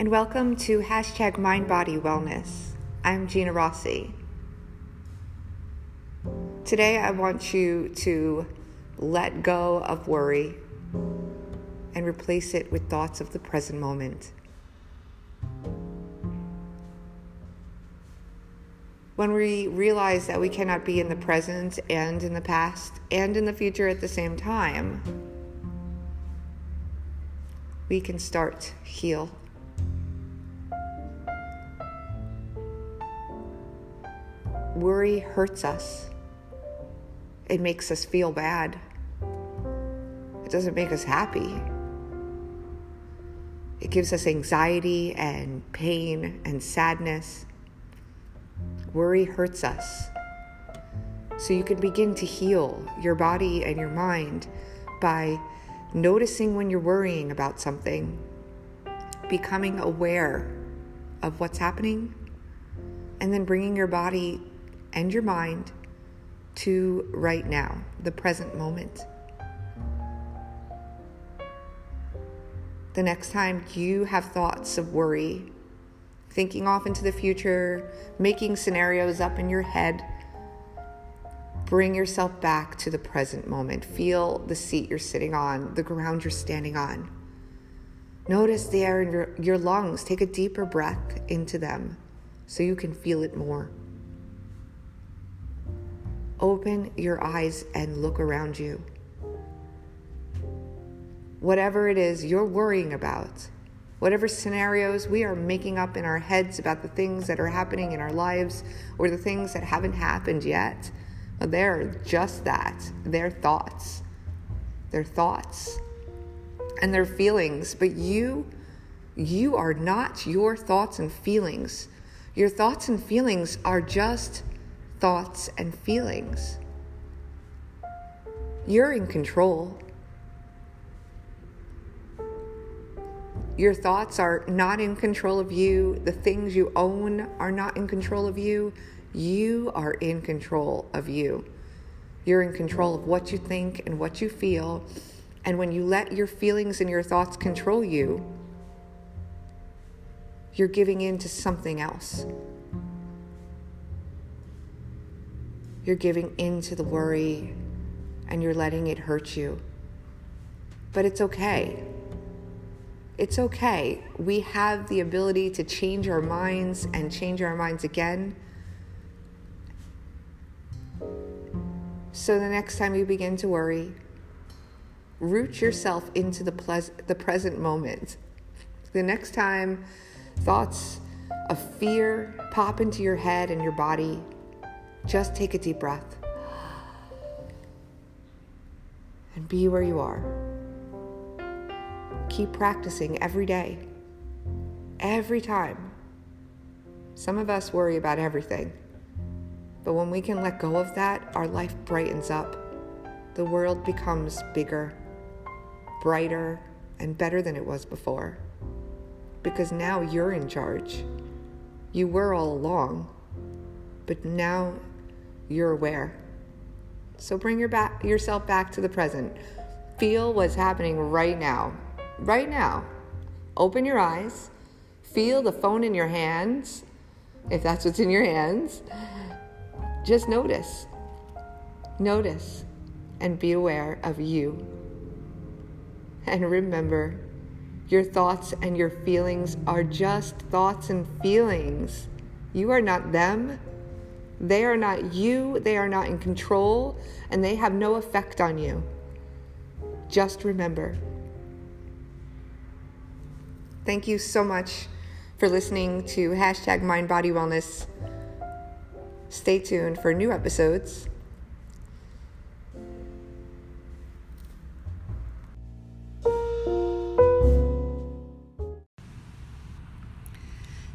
and welcome to hashtag Mind Body Wellness. I'm Gina Rossi. Today, I want you to let go of worry and replace it with thoughts of the present moment. When we realize that we cannot be in the present and in the past and in the future at the same time, we can start heal. Worry hurts us. It makes us feel bad. It doesn't make us happy. It gives us anxiety and pain and sadness. Worry hurts us. So you can begin to heal your body and your mind by noticing when you're worrying about something, becoming aware of what's happening, and then bringing your body and your mind to right now, the present moment. The next time you have thoughts of worry, thinking off into the future, making scenarios up in your head, bring yourself back to the present moment. Feel the seat you're sitting on, the ground you're standing on. Notice the air in your, your lungs. Take a deeper breath into them so you can feel it more. Open your eyes and look around you. Whatever it is you're worrying about, whatever scenarios we are making up in our heads about the things that are happening in our lives or the things that haven't happened yet, they're just that. They're thoughts. They're thoughts. And they're feelings, but you you are not your thoughts and feelings. Your thoughts and feelings are just thoughts and feelings. You're in control. Your thoughts are not in control of you. The things you own are not in control of you. You are in control of you. You're in control of what you think and what you feel. And when you let your feelings and your thoughts control you, you're giving in to something else. You're giving in to the worry and you're letting it hurt you. But it's okay. It's okay. We have the ability to change our minds and change our minds again. So the next time you begin to worry, root yourself into the, the present moment. The next time thoughts of fear pop into your head and your body, just take a deep breath and be where you are. Keep practicing every day, every time. Some of us worry about everything, but when we can let go of that, our life brightens up. The world becomes bigger, brighter, and better than it was before. Because now you're in charge. You were all along, but now you're aware. So bring your back, yourself back to the present. Feel what's happening right now. Right now. Open your eyes. Feel the phone in your hands, if that's what's in your hands. Just notice. Notice and be aware of you. And remember, your thoughts and your feelings are just thoughts and feelings. You are not them, they are not you, they are not in control, and they have no effect on you. Just remember. Thank you so much for listening to hashtag Mind Body Wellness. Stay tuned for new episodes.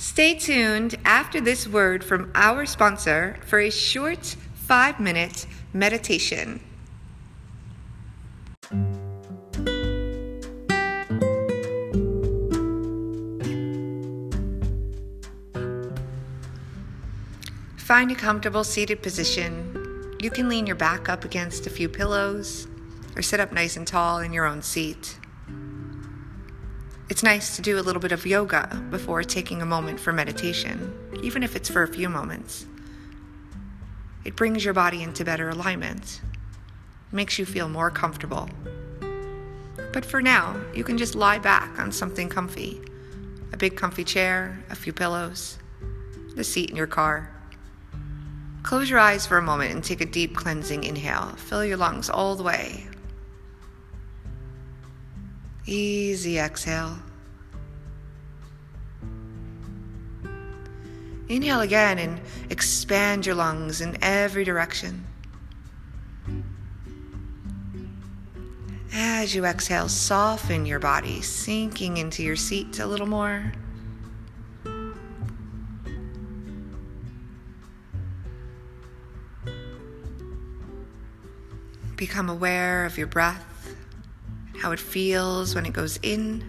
Stay tuned after this word from our sponsor for a short five minute meditation. Find a comfortable seated position. You can lean your back up against a few pillows or sit up nice and tall in your own seat. It's nice to do a little bit of yoga before taking a moment for meditation, even if it's for a few moments. It brings your body into better alignment, makes you feel more comfortable. But for now, you can just lie back on something comfy a big comfy chair, a few pillows, the seat in your car. Close your eyes for a moment and take a deep cleansing inhale. Fill your lungs all the way. Easy exhale. Inhale again and expand your lungs in every direction. As you exhale, soften your body, sinking into your seat a little more. Become aware of your breath, how it feels when it goes in,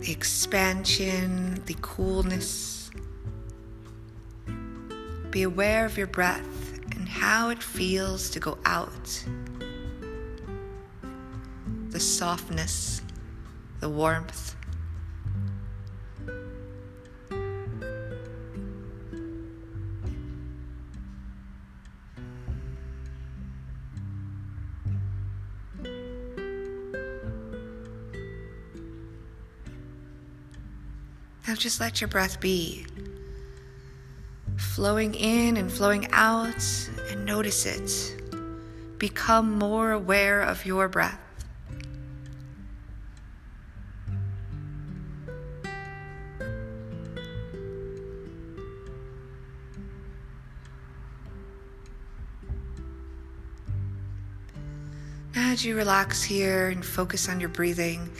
the expansion, the coolness. Be aware of your breath and how it feels to go out the softness, the warmth. Now just let your breath be. Flowing in and flowing out, and notice it. Become more aware of your breath. As you relax here and focus on your breathing,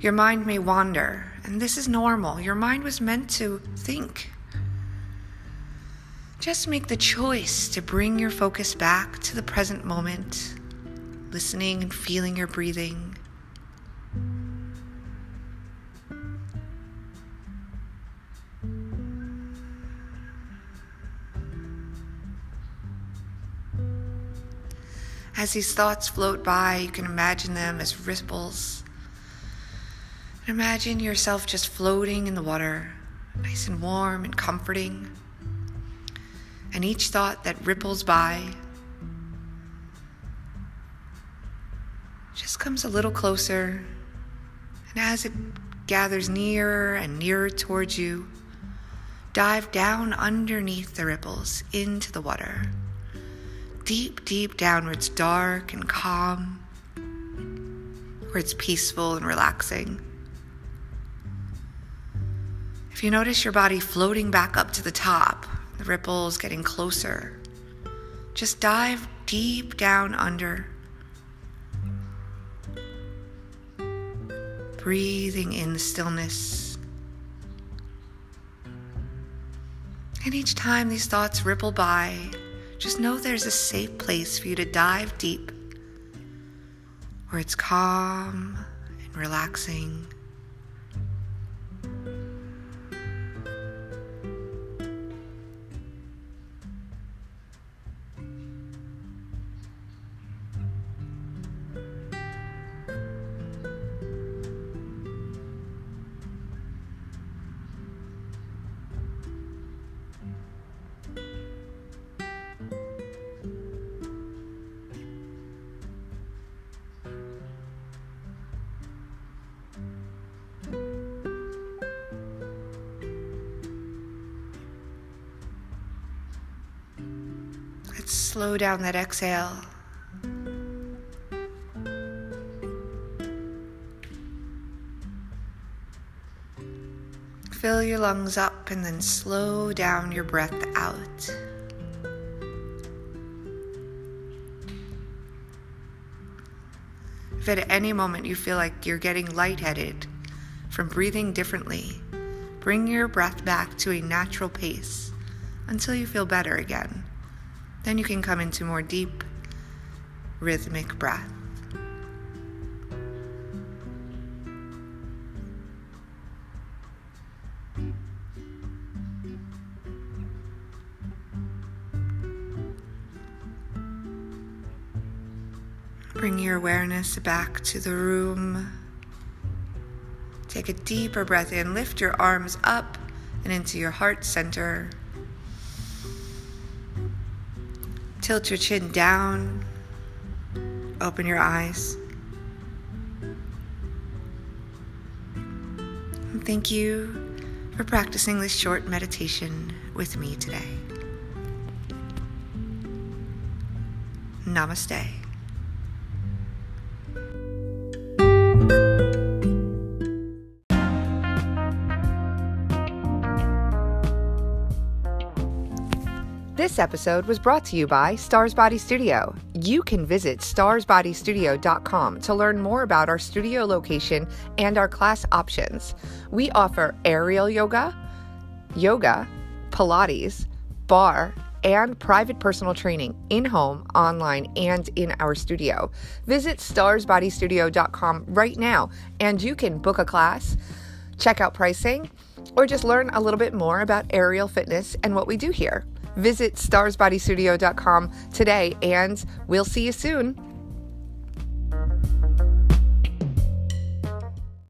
your mind may wander, and this is normal. Your mind was meant to think. Just make the choice to bring your focus back to the present moment, listening and feeling your breathing. As these thoughts float by, you can imagine them as ripples. Imagine yourself just floating in the water, nice and warm and comforting. And each thought that ripples by just comes a little closer. And as it gathers nearer and nearer towards you, dive down underneath the ripples into the water deep, deep downwards, dark and calm, where it's peaceful and relaxing. If you notice your body floating back up to the top, the ripples getting closer, just dive deep down under. Breathing in the stillness. And each time these thoughts ripple by, just know there's a safe place for you to dive deep where it's calm and relaxing. Slow down that exhale. Fill your lungs up and then slow down your breath out. If at any moment you feel like you're getting lightheaded from breathing differently, bring your breath back to a natural pace until you feel better again. Then you can come into more deep, rhythmic breath. Bring your awareness back to the room Take a deeper breath in. Lift your arms up and into your heart center. Tilt your chin down. Open your eyes. And thank you for practicing this short meditation with me today. Namaste. This episode was brought to you by Stars Body Studio. You can visit starsbodystudio.com to learn more about our studio location and our class options. We offer aerial yoga, yoga, Pilates, barre, and private personal training in home, online, and in our studio. Visit starsbodystudio.com right now and you can book a class, check out pricing, or just learn a little bit more about aerial fitness and what we do here. Visit starsbodystudio.com today, and we'll see you soon.